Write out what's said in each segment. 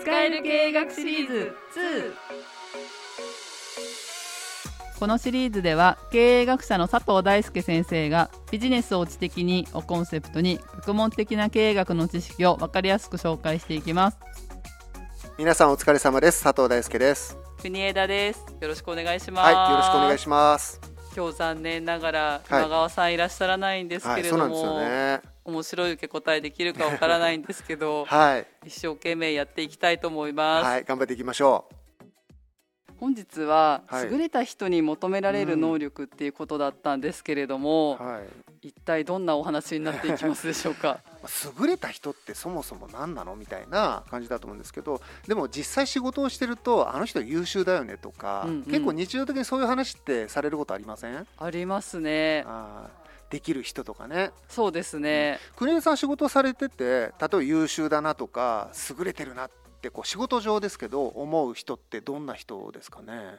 使える経営学シリーズ。2このシリーズでは経営学者の佐藤大輔先生がビジネスを知的にをコンセプトに学問的な経営学の知識を分かりやすく紹介していきます。皆さんお疲れ様です。佐藤大輔です。国枝です。よろしくお願いします。はいよろしくお願いします。今日残念ながら今川さんいらっしゃらないんですけれども、はいはい、そうなんですよね面白い受け答えできるかわからないんですけど、はい、一生懸命やっていきたいと思います。はい、頑張っていきましょう。本日は優れた人に求められる能力っていうことだったんですけれども、はい、一体どんなお話になっていきますでしょうか？優れた人ってそもそも何なのみたいな感じだと思うんですけどでも実際仕事をしてるとあの人優秀だよねとか、うんうん、結構日常的にそういう話ってされることありません？ありますね。あできる人とかね。そうですね、うん、国枝さん仕事されてて例えば優秀だなとか優れてるなってこう仕事上ですけど思う人ってどんな人ですかね？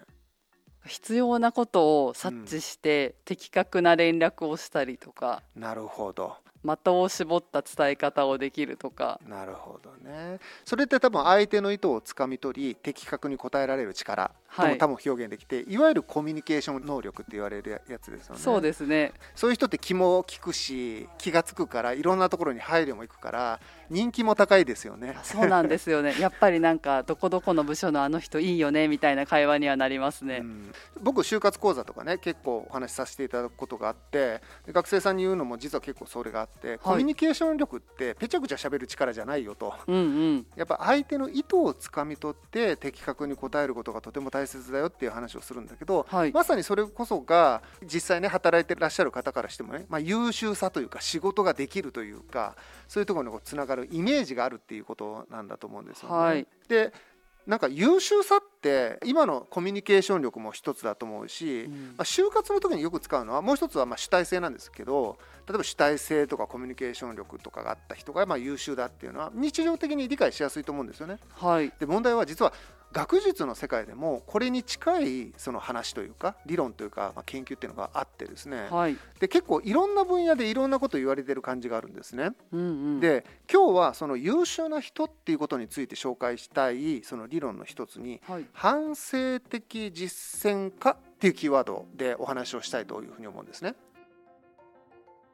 必要なことを察知して、的確な連絡をしたりとか。なるほど。的を絞った伝え方をできるとか。なるほどね。それって多分相手の意図をつかみ取り的確に答えられる力とも多分表現できて、はい、いわゆるコミュニケーション能力って言われるやつですよね。そうですね。そういう人って気も利くし気が付くからいろんなところに配慮もいくから人気も高いですよね。そうなんですよね。やっぱりなんかどこどこの部署のあの人いいよねみたいな会話にはなりますね、うん、僕就活講座とかね結構お話しさせていただくことがあって学生さんに言うのも実は結構それがあって、はい、コミュニケーション力ってぺちゃくちゃ喋る力じゃないよと、うんうん、やっぱ相手の意図をつかみ取って的確に答えることがとても大切だよっていう話をするんだけど、はい、まさにそれこそが実際ね働いてらっしゃる方からしてもね、まあ、優秀さというか仕事ができるというかそういうところにつながるイメージがあるっていうことなんだと思うんですよね。はい、でなんか優秀さって今のコミュニケーション力も一つだと思うし、うん、まあ、就活の時によく使うのはもう一つはまあ主体性なんですけど例えば主体性とかコミュニケーション力とかがあった人がまあ優秀だっていうのは日常的に理解しやすいと思うんですよね。はい、で問題は実は学術の世界でもこれに近いその話というか理論というか、まあ、研究っていうのがあってですね、はい、で結構いろんな分野でいろんなこと言われてる感じがあるんですね。うんうん、で今日はその優秀な人っていうことについて紹介したいその理論の一つに、はい、反省的実践家っていうキーワードでお話をしたいというふうに思うんですね。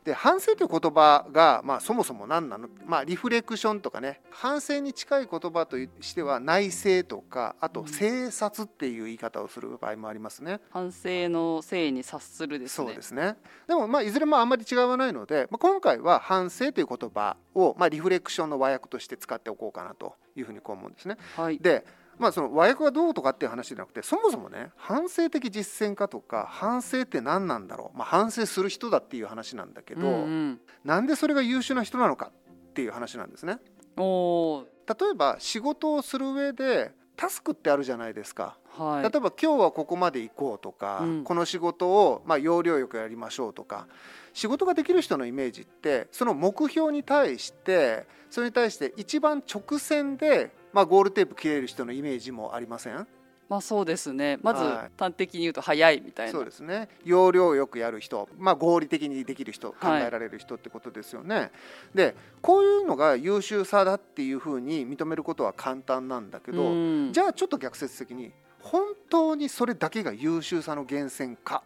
で反省という言葉が、まあ、そもそも何なの、まあ、リフレクションとかね反省に近い言葉としては内省とかあと省察っていう言い方をする場合もありますね。反省の性に察するですね。そうですねでも、まあ、いずれもあんまり違いはないので、まあ、今回は反省という言葉を、まあ、リフレクションの和訳として使っておこうかなというふうにこう思うんですね。はい、でまあ、その和訳がどうとかっていう話じゃなくてそもそもね反省的実践家とか反省って何なんだろう、まあ、反省する人だっていう話なんだけど、うん。うん、なんでそれが優秀な人なのかっていう話なんですね。お例えば仕事をする上でタスクってあるじゃないですか、はい、例えば今日はここまで行こうとか、うん、この仕事をまあ要領よくやりましょうとか仕事ができる人のイメージってその目標に対してそれに対して一番直線でまあ、ゴールテープ切れる人のイメージもありません？まあそうですね。まず端的に言うと早いみたいな、そうですね。要領よくやる人、まあ、合理的にできる人考えられる人ってことですよね、はい、でこういうのが優秀さだっていうふうに認めることは簡単なんだけどじゃあちょっと逆説的に本当にそれだけが優秀さの源泉か？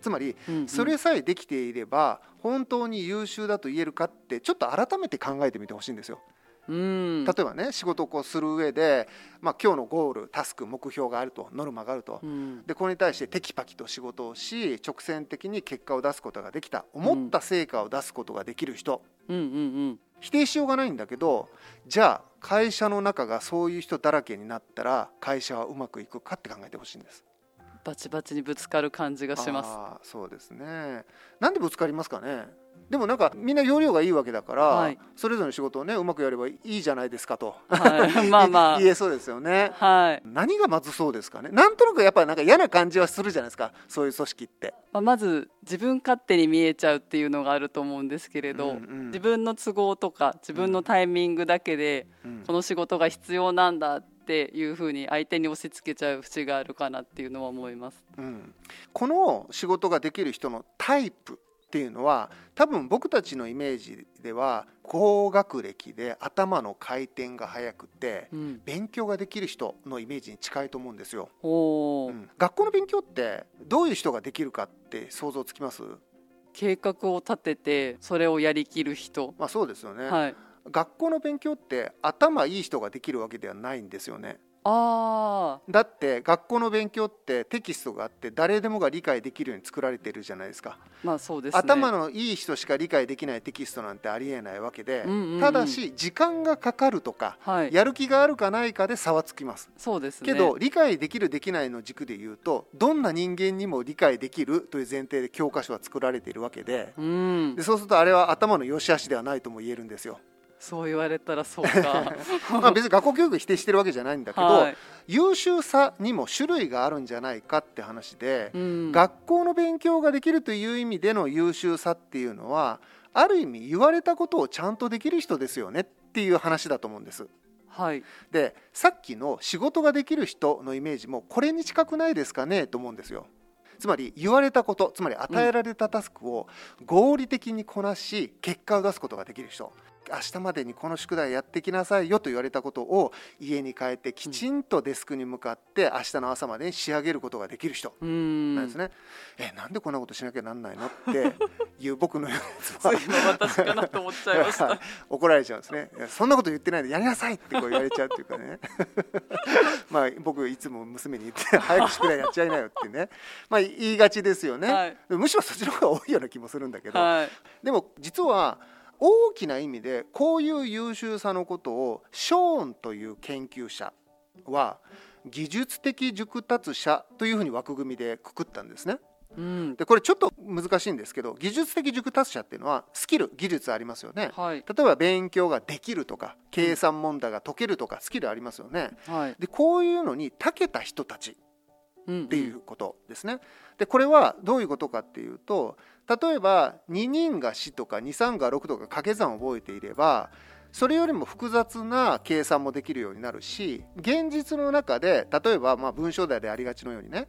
つまりそれさえできていれば本当に優秀だと言えるかってちょっと改めて考えてみてほしいんですよ。うん。例えばね仕事をこうする上で、まあ、今日のゴールタスク目標があるとノルマがあると、うん、でこれに対してテキパキと仕事をし直線的に結果を出すことができた。思った成果を出すことができる人、うん。うん。うん、否定しようがないんだけどじゃあ会社の中がそういう人だらけになったら会社はうまくいくかって考えてほしいんです。バチバチにぶつかる感じがします。そうですね。なんでぶつかりますかね？でもなんかみんな容量がいいわけだから、はい、それぞれの仕事をねうまくやればいいじゃないですかと、はい、まあまあ。言えそうですよね、はい、何がまずそうですかね？なんとなくやっぱなんか嫌な感じはするじゃないですか？そういう組織って、まあ、まず自分勝手に見えちゃうっていうのがあると思うんですけれど、うんうん、自分の都合とか自分のタイミングだけで、この仕事が必要なんだっていうふうに相手に押し付けちゃう節があるかなっていうのは思います、うん、この仕事ができる人のタイプっっていうのは多分僕たちのイメージでは高学歴で頭の回転が速くて、うん、勉強ができる人のイメージに近いと思うんですよ、うん、学校の勉強ってどういう人ができるかって想像つきます？計画を立ててそれをやりきる人。まあそうですよね、はい、学校の勉強って頭いい人ができるわけではないんですよねあだって学校の勉強ってテキストがあって誰でもが理解できるように作られてるじゃないですか、まあそうです、ね、頭のいい人しか理解できないテキストなんてありえないわけで、うんうんうん、ただし時間がかかるとか、はい、やる気があるかないかで差はつきます。そうです、ね、けど理解できるできないの軸で言うとどんな人間にも理解できるという前提で教科書は作られているわけでうん、でそうするとあれは頭の良し悪しではないとも言えるんですよ。そう言われたらそうか。まあ別に学校教育否定してるわけじゃないんだけど、はい、優秀さにも種類があるんじゃないかって話で、うん、学校の勉強ができるという意味での優秀さっていうのはある意味言われたことをちゃんとできる人ですよねっていう話だと思うんです。はい、でさっきの仕事ができる人のイメージもこれに近くないですかねと思うんですよ。つまり言われたことつまり与えられたタスクを合理的にこなし結果を出すことができる人明日までにこの宿題やってきなさいよと言われたことを家に帰ってきちんとデスクに向かって明日の朝までに仕上げることができる人。なんですね。えなんでこんなことしなきゃなんないのっていう僕のようなやつは 怒られちゃうんですね。そんなこと言ってないでやりなさいってこう言われちゃうっていうかね。まあ僕いつも娘に言って早く宿題やっちゃいなよってね。まあ言いがちですよね、はい、むしろそっちの方が多いような気もするんだけど、はい、でも実は大きな意味でこういう優秀さのことをショーンという研究者は技術的熟達者というふうに枠組みでくくったんですね。うん、でこれちょっと難しいんですけど技術的熟達者っていうのはスキル技術ありますよね、はい、例えば勉強ができるとか計算問題が解けるとかスキルありますよね、はい、でこういうのに長けた人たちっていうことですね。でこれはどういうことかっていうと例えば2人が4とか23が6とか掛け算を覚えていればそれよりも複雑な計算もできるようになるし現実の中で例えばまあ文章題でありがちのようにね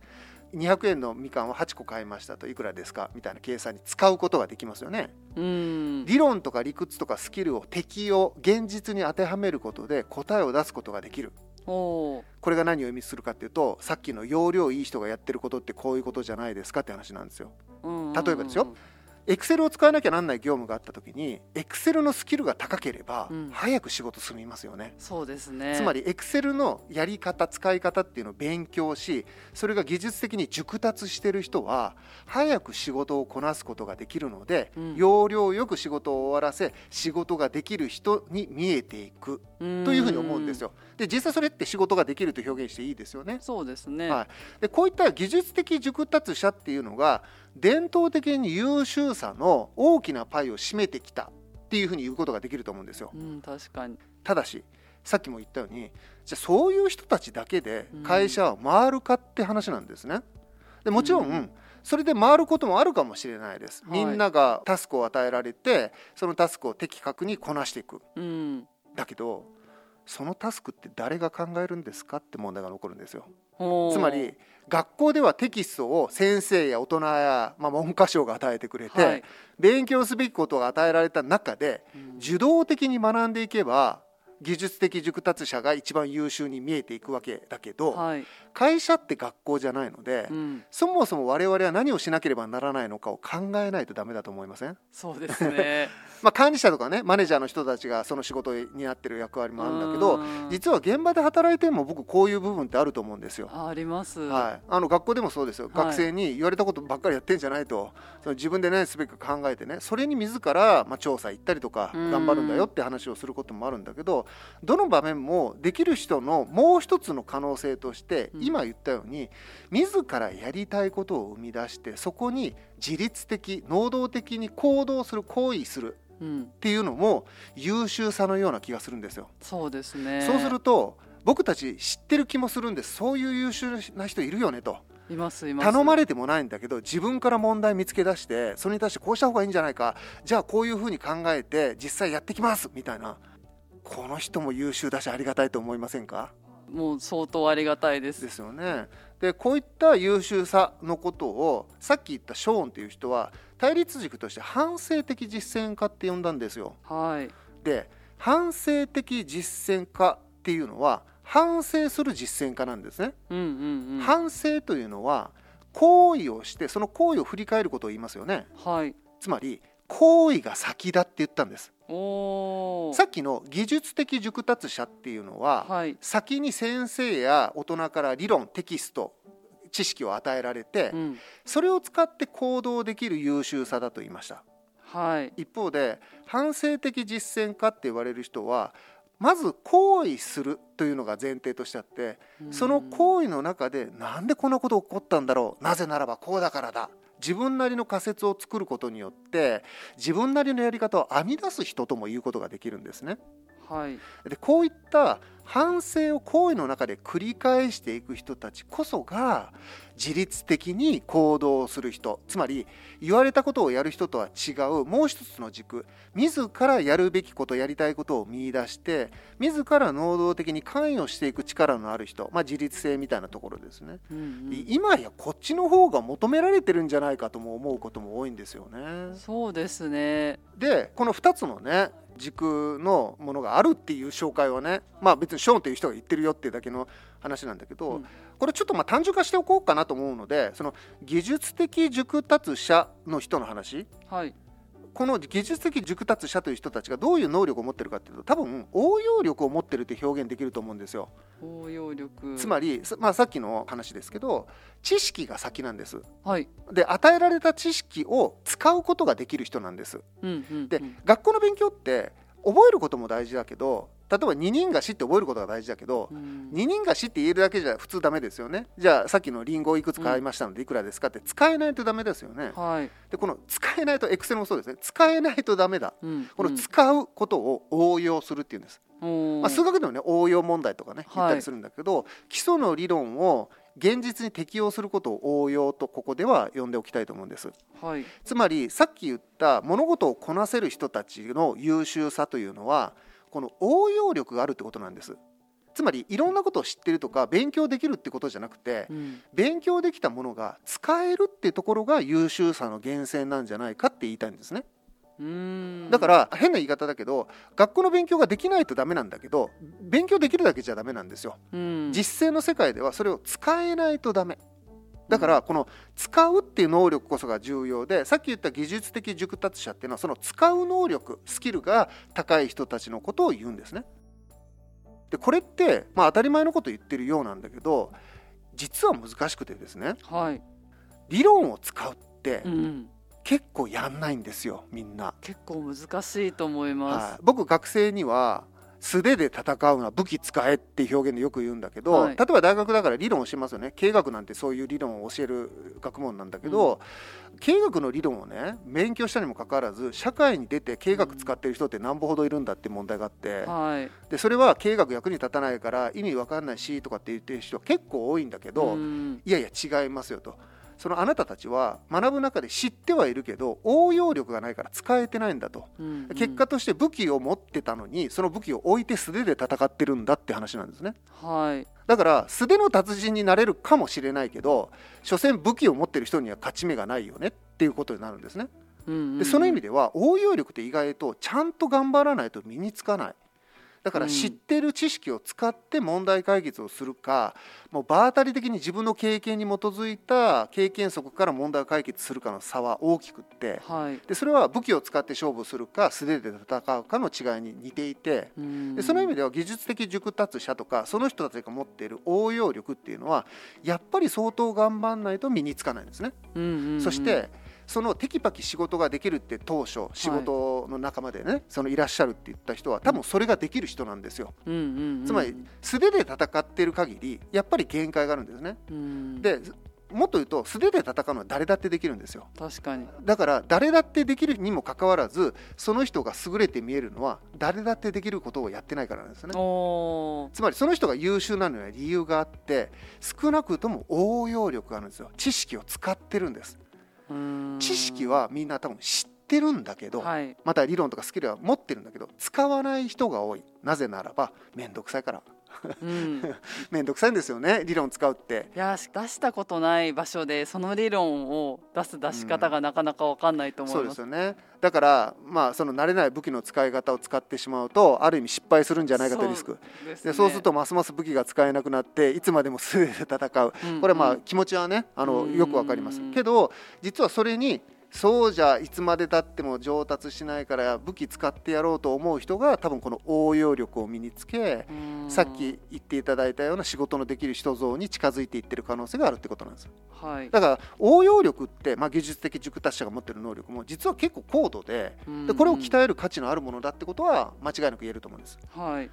200円のみかんを8個買いましたといくらですかみたいな計算に使うことができますよね。理論とか理屈とかスキルを適用現実に当てはめることで答えを出すことができる。これが何を意味するかっていうとさっきの容量いい人がやってることってこういうことじゃないですかって話なんですよ。例えばですよエクセルを使わなきゃなんない業務があった時にエクセルのスキルが高ければ、早く仕事済みますよね。そうですね。つまりエクセルのやり方使い方っていうのを勉強しそれが技術的に熟達してる人は早く仕事をこなすことができるので、うん、要領よく仕事を終わらせ仕事ができる人に見えていくというふうに思うんですよ。で実際それって仕事ができると表現していいですよね。そうですね、はい、でこういった技術的熟達者っていうのが伝統的に優秀さの大きなパイを占めてきたっていうふうに言うことができると思うんですよ。うん、確かにただしさっきも言ったようにじゃあそういう人たちだけで会社は回るかって話なんですね。でもちろん、それで回ることもあるかもしれないです。みんながタスクを与えられてそのタスクを的確にこなしていく。うん、だけどそのタスクって誰が考えるんですかって問題が残るんですよ。つまり学校ではテキストを先生や大人や、まあ、文科省が与えてくれて、はい、勉強すべきことが与えられた中で、受動的に学んでいけば技術的熟達者が一番優秀に見えていくわけだけど、はい、会社って学校じゃないので、うん、そもそも我々は何をしなければならないのかを考えないとダメだと思いません？そうですね まあ管理者とかねマネージャーの人たちがその仕事になってる役割もあるんだけど実は現場で働いても僕こういう部分ってあると思うんですよ。あります、はい、あの学校でもそうですよ、はい、学生に言われたことばっかりやってんじゃないと。その自分で何すべきか考えてね。それに自ら、まあ、調査行ったりとか頑張るんだよって話をすることもあるんだけどどの場面もできる人のもう一つの可能性として、うん、今言ったように自らやりたいことを生み出してそこに自律的能動的に行動する行為するっていうのも優秀さのような気がするんですよ。そうですねそうすると僕たち知ってる気もするんですそういう優秀な人いるよねと。いますいます頼まれてもないんだけど自分から問題見つけ出してそれに対してこうした方がいいんじゃないかじゃあこういうふうに考えて実際やってきますみたいなこの人も優秀だしありがたいと思いませんか？もう相当ありがたいです。ですよね。でこういった優秀さのことをさっき言ったショーンという人は対立軸として反省的実践家って呼んだんですよ。はい、で反省的実践家っていうのは反省する実践家なんですね。うんうんうん、反省というのは行為をしてその行為を振り返ることを言いますよね。はい、つまり行為が先だって言ったんです。おさっきの技術的熟達者っていうのは、はい、先に先生や大人から理論テキスト知識を与えられて、うん、それを使って行動できる優秀さだと言いました。はい、一方で反省的実践家って言われる人はまず行為するというのが前提としてあってその行為の中でなんでこんなこと起こったんだろう。なぜならばこうだからだ自分なりの仮説を作ることによって自分なりのやり方を編み出す人とも言うことができるんですね。はい、でこういった反省を行為の中で繰り返していく人たちこそが自律的に行動する人つまり言われたことをやる人とは違うもう一つの軸自らやるべきことやりたいことを見いだして自ら能動的に関与していく力のある人、まあ、自律性みたいなところですね、うんうん、今やこっちの方が求められてるんじゃないかとも思うことも多いんですよね。そうですね。でこの2つのね軸のものがあるっていう紹介はねまあ別にショーンという人が言ってるよっていうだけの話なんだけど、うん、これちょっとまあ単純化しておこうかなと思うのでその技術的熟達者の人の話、はい、この技術的熟達者という人たちがどういう能力を持ってるかっていうと多分応用力を持ってるって表現できると思うんですよ。応用力つまり、まあ、さっきの話ですけど知識が先なんです。はい、で与えられた知識を使うことができる人なんです。うんうんうん、で学校の勉強って覚えることも大事だけど例えば二人菓子って覚えることが大事だけど、うん、二人菓子って言えるだけじゃ普通ダメですよね。じゃあさっきのりんごをいくつ買いましたのでいくらですかって使えないとダメですよね、はい、でこの使えないとエクセルもそうですね。使えないとダメだ、うん、この使うことを応用するっていうんです、まあ、数学でもね応用問題とかね言ったりするんだけど、はい、基礎の理論を現実に適用することを応用とここでは呼んでおきたいと思うんです、はい、つまりさっき言った物事をこなせる人たちの優秀さというのはこの応用力があるってことなんですつまりいろんなことを知ってるとか勉強できるってことじゃなくて、うん、勉強できたものが使えるってところが優秀さの源泉なんじゃないかって言いたいんですね。だから変な言い方だけど学校の勉強ができないとダメなんだけど勉強できるだけじゃダメなんですよ。実践の世界ではそれを使えないとダメ。だからこの使うっていう能力こそが重要でさっき言った技術的熟達者っていうのはその使う能力スキルが高い人たちのことを言うんですね。でこれって、まあ、当たり前のこと言ってるようなんだけど実は難しくてですね、はい、理論を使うって、うん、結構やんないんですよみんな。結構難しいと思います。はい、僕学生には素手で戦うのは武器使えって表現でよく言うんだけど、はい、例えば大学だから理論をしますよね。経学なんてそういう理論を教える学問なんだけど、うん、経学の理論をね勉強したにもかかわらず社会に出て経学使ってる人って何歩ほどいるんだって問題があって、はい、でそれは経学役に立たないから意味わかんないしとかって言ってる人結構多いんだけど、うん、いやいや違いますよと。そのあなたたちは学ぶ中で知ってはいるけど応用力がないから使えてないんだと、うんうん、結果として武器を持ってたのにその武器を置いて素手で戦ってるんだって話なんですね。はいだから素手の達人になれるかもしれないけど所詮武器を持ってる人には勝ち目がないよねっていうことになるんですね。うんうんうん、でその意味では応用力って意外とちゃんと頑張らないと身につかない。だから知ってる知識を使って問題解決をするか、もう場当たり的に自分の経験に基づいた経験則から問題を解決するかの差は大きくって、はい、でそれは武器を使って勝負するか素手で戦うかの違いに似ていて、でその意味では技術的熟達者とかその人たちが持っている応用力っていうのはやっぱり相当頑張んないと身につかないんですね。うんうんうん、そしてそのテキパキ仕事ができるって当初仕事の仲間でね、はい、そのいらっしゃるって言った人は多分それができる人なんですよ。うんうんうん、つまり素手で戦ってる限りやっぱり限界があるんですね。うん、でもっと言うと素手で戦うのは誰だってできるんですよ。確かに。だから誰だってできるにもかかわらずその人が優れて見えるのは誰だってできることをやってないからなんですね。つまりその人が優秀なのには理由があって少なくとも応用力があるんですよ。知識を使ってるんです知識はみんな多分知ってるんだけど、はい、また理論とかスキルは持ってるんだけど使わない人が多い。なぜならば面倒くさいから面倒、うん、くさいんですよね理論使うって。いや出したことない場所でその理論を出す出し方がなかなか分かんないと思います、うん、そうですよね。だからまあその慣れない武器の使い方を使ってしまうとある意味失敗するんじゃないかというリスク。そうで、ね、そうするとますます武器が使えなくなっていつまでも素手で戦う、うんうん、これまあ気持ちはねあのよくわかります。けど実はそれにそうじゃいつまでたっても上達しないから武器使ってやろうと思う人が多分この応用力を身につけさっき言っていただいたような仕事のできる人像に近づいていってる可能性があるってことなんです、はい、だから応用力って、まあ、技術的熟達者が持ってる能力も実は結構高度ででこれを鍛える価値のあるものだってことは間違いなく言えると思うんです。はい、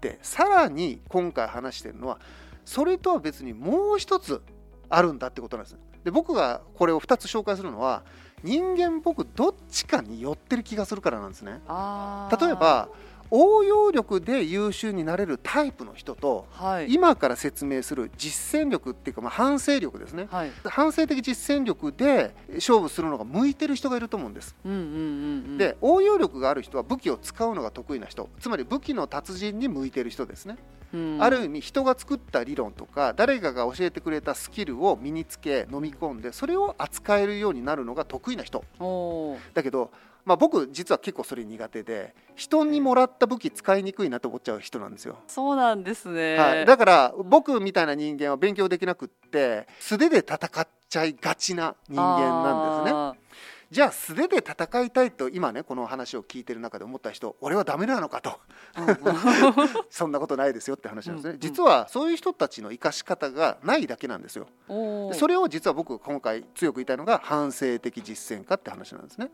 でさらに今回話してるのはそれとは別にもう一つあるんだってことなんです。で僕がこれを2つ紹介するのは人間僕どっちかに寄ってる気がするからなんですね。例えば応用力で優秀になれるタイプの人と、はい、今から説明する実践力っていうか、まあ、反省力ですね、はい、反省的実践力で勝負するのが向いてる人がいると思うんです。うんうんうんうん、で応用力がある人は武器を使うのが得意な人つまり武器の達人に向いてる人ですね。うん、ある意味人が作った理論とか誰かが教えてくれたスキルを身につけ飲み込んでそれを扱えるようになるのが得意な人。だけどまあ、僕実は結構それ苦手で人にもらった武器使いにくいなと思っちゃう人なんですよ。そうなんですね、はい、だから僕みたいな人間は勉強できなくって素手で戦っちゃいがちな人間なんですね。じゃあ素手で戦いたいと今ねこの話を聞いてる中で思った人俺はダメなのかと。そんなことないですよって話なんですね、実はそういう人たちの生かし方がないだけなんですよ。それを実は僕今回強く言いたいのが反省的実践家って話なんですね。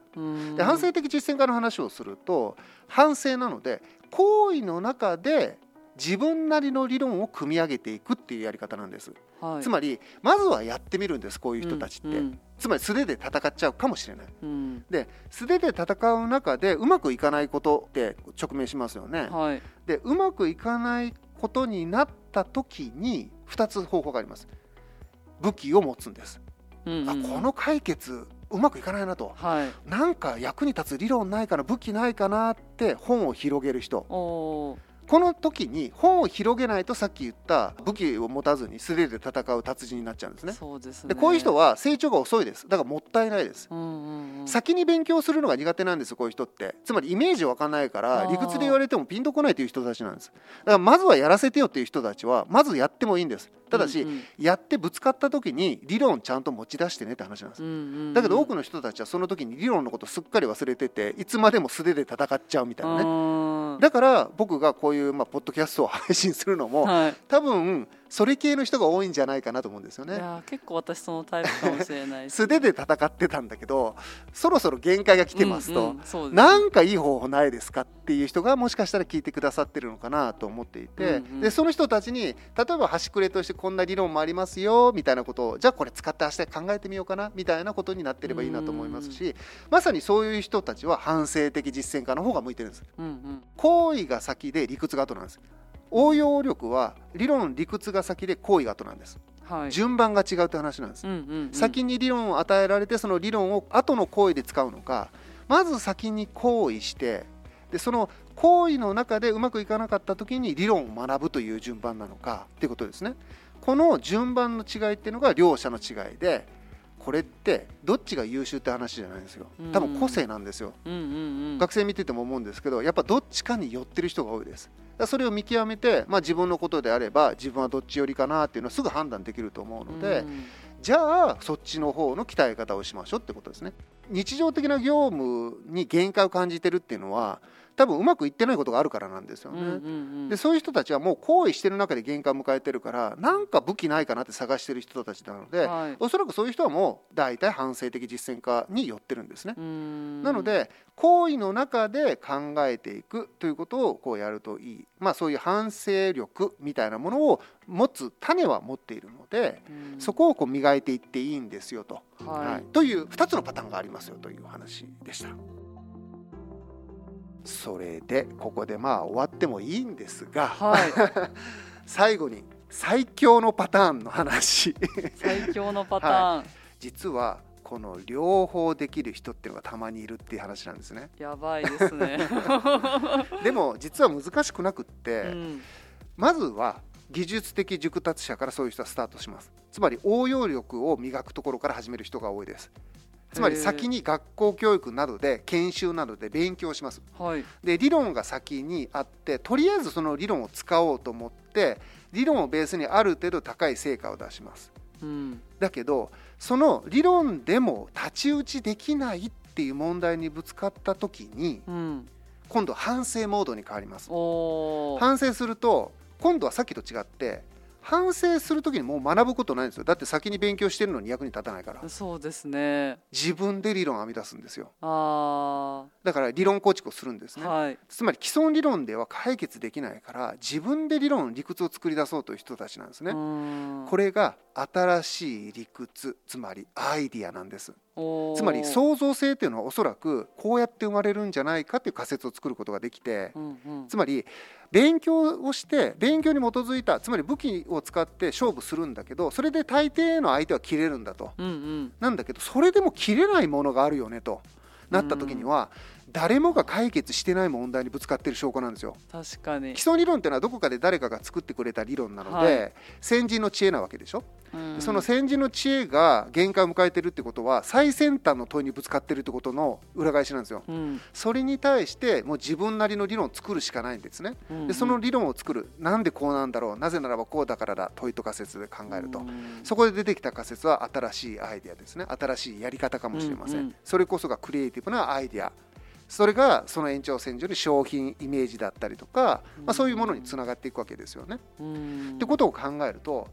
で反省的実践家の話をすると反省なので行為の中で自分なりの理論を組み上げていくっていうやり方なんです、はい、つまりまずはやってみるんですこういう人たちって、うんうん、つまり素手で戦っちゃうかもしれない、うん、で素手で戦う中でうまくいかないことって直面しますよね、はい、でうまくいかないことになった時に2つ方法があります。武器を持つんです、うんうん、あこの解決うまくいかないなと、はい、なんか役に立つ理論ないかな武器ないかなって本を広げる人この時に本を広げないとさっき言った武器を持たずに素手で戦う達人になっちゃうんですね。そうですね。でこういう人は成長が遅いです。だからもったいないです、うんうんうん、先に勉強するのが苦手なんですこういう人って。つまりイメージわかんないから理屈で言われてもピンとこないという人たちなんです。だからまずはやらせてよっていう人たちはまずやってもいいんですただし、うんうん、やってぶつかった時に理論ちゃんと持ち出してねって話なんです、うんうんうん、だけど多くの人たちはその時に理論のことすっかり忘れてていつまでも素手で戦っちゃうみたいなね。だから僕がこういう、まあ、ポッドキャストを配信するのも、はい、多分それ系の人が多いんじゃないかなと思うんですよね。いや結構私そのタイプかもしれない素手で戦ってたんだけどそろそろ限界が来てますと、うんうん、なんかいい方法ないですかっていう人がもしかしたら聞いてくださってるのかなと思っていて、うんうん、でその人たちに例えば端くれとしてこんな理論もありますよみたいなことをじゃあこれ使って明日考えてみようかなみたいなことになってればいいなと思いますし、まさにそういう人たちは反省的実践家の方が向いてるんです。うんうん、行為が先で理屈が後なんです。応用力は理論理屈が先で行為が後なんです、はい、順番が違うって話なんです、うんうんうん、先に理論を与えられてその理論を後の行為で使うのかまず先に行為してでその行為の中でうまくいかなかった時に理論を学ぶという順番なのかっていうことですね。この順番の違いっていうのが両者の違いでこれってどっちが優秀って話じゃないんですよ。多分個性なんですよ、うんうんうん、学生見てても思うんですけどやっぱどっちかに寄ってる人が多いですそれを見極めて、まあ、自分のことであれば自分はどっち寄りかなっていうのはすぐ判断できると思うので、うん、じゃあそっちの方の鍛え方をしましょうってことですね。日常的な業務に限界を感じてるっていうのは多分うまくいってないことがあるからなんですよね。うんうんうん、でそういう人たちはもう行為してる中で限界を迎えてるからなんか武器ないかなって探してる人たちなので、はい、おそらくそういう人はもう大体反省的実践家に寄ってるんですね。なので行為の中で考えていくということをこうやるといい、まあ、そういう反省力みたいなものを持つ種は持っているのでそこをこう磨いていっていいんですよと、はい、はい、という2つのパターンがありますよという話でした。それでここでまあ終わってもいいんですが、はい、最後に最強のパターンの話。最強のパターン、はい、実はこの両方できる人っていうのがたまにいるっていう話なんですね。やばいですね。でも実は難しくなくって、うん、まずは技術的熟達者からそういう人はスタートします。つまり応用力を磨くところから始める人が多いですつまり先に学校教育などで研修などで勉強します、はい、で理論が先にあってとりあえずその理論を使おうと思って理論をベースにある程度高い成果を出します、うん、だけどその理論でも太刀打ちできないっていう問題にぶつかった時に、うん、今度反省モードに変わります。反省すると今度はさっきと違って反省する時にもう学ぶことないんですよ。だって先に勉強してるのに役に立たないから。そうですね。自分で理論を編み出すんですよ。あだから理論構築をするんですね、はい、つまり既存理論では解決できないから自分で理論理屈を作り出そうという人たちなんですね。これが新しい理屈つまりアイディアなんです。つまり創造性っていうのはおそらくこうやって生まれるんじゃないかっていう仮説を作ることができて、うんうん、つまり勉強をして勉強に基づいたつまり武器を使って勝負するんだけどそれで大抵の相手は切れるんだと、うんうん、なんだけどそれでも切れないものがあるよねとなった時には、誰もが解決してない問題にぶつかってる証拠なんですよ。確かに。基礎理論っていうのはどこかで誰かが作ってくれた理論なので、はい、先人の知恵なわけでしょ、うん、その先人の知恵が限界を迎えてるってことは最先端の問いにぶつかってるってことの裏返しなんですよ、うん、それに対してもう自分なりの理論を作るしかないんですね、うん。うん、でその理論を作る。なんでこうなんだろう？なぜならばこうだからだ問いと仮説で考えると、うん、そこで出てきた仮説は新しいアイデアですね。新しいやり方かもしれません、うんうん、それこそがクリエイティブなアイデアそれがその延長線上に商品イメージだったりとか、まあ、そういうものにつながっていくわけですよね。ってことを考えると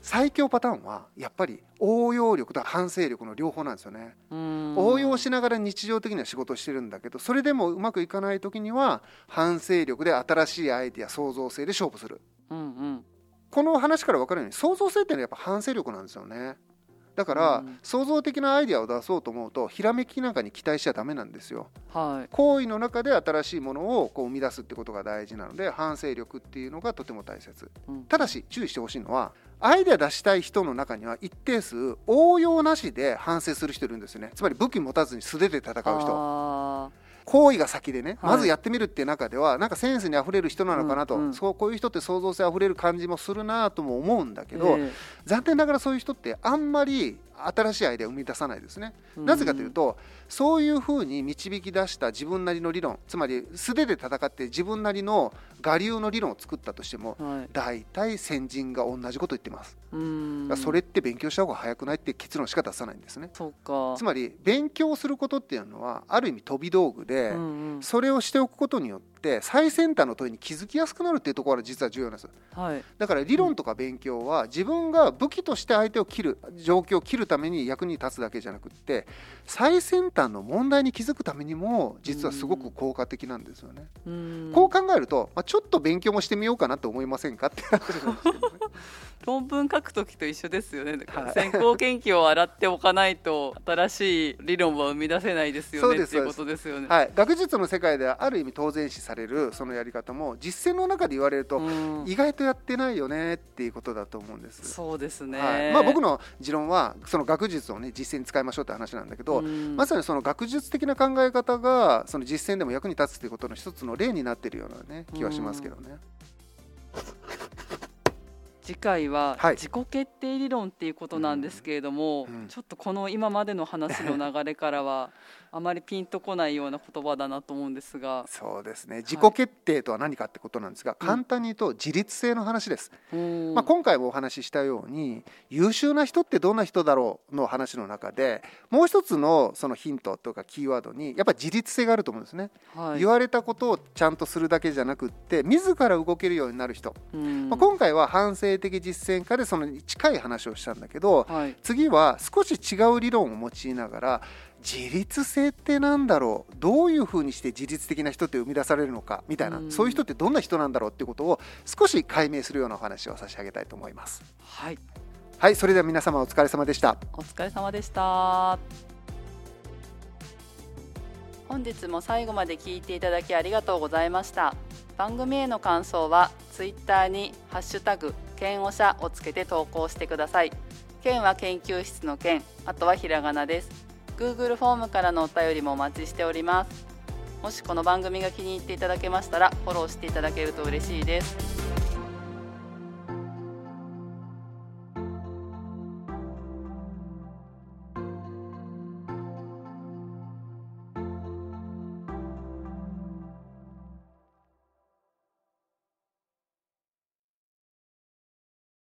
最強パターンはやっぱり応用力と反省力の両方なんですよね。応用しながら日常的には仕事をしてるんだけどそれでもうまくいかない時には反省力で新しいアイデア創造性で勝負する。うんうん、この話から分かるように創造性っていうのはやっぱ反省力なんですよね。だから、うん、創造的なアイデアを出そうと思うとひらめきなんかに期待しちゃダメなんですよ。はい、行為の中で新しいものをこう生み出すってことが大事なので反省力っていうのがとても大切。うん、ただし注意してほしいのはアイデア出したい人の中には一定数応用なしで反省する人いるんですよね。つまり武器持たずに素手で戦う人行為が先でね、まずやってみるっていう中ではなんかセンスにあふれる人なのかなと、うんうん、そうこういう人って創造性あふれる感じもするなとも思うんだけど、えー、残念ながらそういう人ってあんまり新しいアイデアを生み出さないですね。なぜかというとそういうふうに導き出した自分なりの理論つまり素手で戦って自分なりの我流の理論を作ったとしても、はい、大体先人が同じこと言ってます。それって勉強した方が早くないって結論しか出さないんですね。つまり勉強することっていうのはある意味飛び道具で、うんうん、それをしておくことによってって最先端の問いに気づきやすくなるっていうところが実は重要なんです、はい、だから理論とか勉強は自分が武器として相手を切る状況を切るために役に立つだけじゃなくって最先端の問題に気づくためにも実はすごく効果的なんですよね。こう考えると、まあ、ちょっと勉強もしてみようかなと思いませんかって話なんですけどね。論文書く時と一緒ですよね、はい、先行研究を洗っておかないと新しい理論は生み出せないですよねっていうことですよね、はい、学術の世界ではある意味当然視されるそのやり方も実践の中で言われると意外とやってないよねっていうことだと思うんです。そうですね、はい、まあ、僕の持論はその学術をね実践に使いましょうって話なんだけどまさにその学術的な考え方がその実践でも役に立つということの一つの例になっているようなね気はしますけどね。次回は自己決定理論っていうことなんですけれども、はいうん、ちょっとこの今までの話の流れからはあまりピンとこないような言葉だなと思うんですが。そうですね。自己決定とは何かってことなんですが、はい、簡単に言うと自立性の話です、うん、まあ、今回もお話ししたように優秀な人ってどんな人だろうの話の中でもう一つのそのヒントとかキーワードにやっぱり自立性があると思うんですね、はい、言われたことをちゃんとするだけじゃなくって自ら動けるようになる人、うん、まあ、今回は反省的実践家でその近い話をしたんだけど、はい、次は少し違う理論を用いながら自立性ってなんだろう？どういうふうにして自律的な人って生み出されるのかみたいな、うん、そういう人ってどんな人なんだろうっていうことを少し解明するようなお話を差し上げたいと思います。はい、はい、それでは皆様お疲れ様でした。お疲れ様でした。本日も最後まで聞いていただきありがとうございました。番組への感想はツイッターにハッシュタグ剣おしゃをつけて投稿してください。県は研究室の県あとはひらがなです Google フォームからのお便りもお待ちしております。もしこの番組が気に入っていただけましたらフォローしていただけると嬉しいです。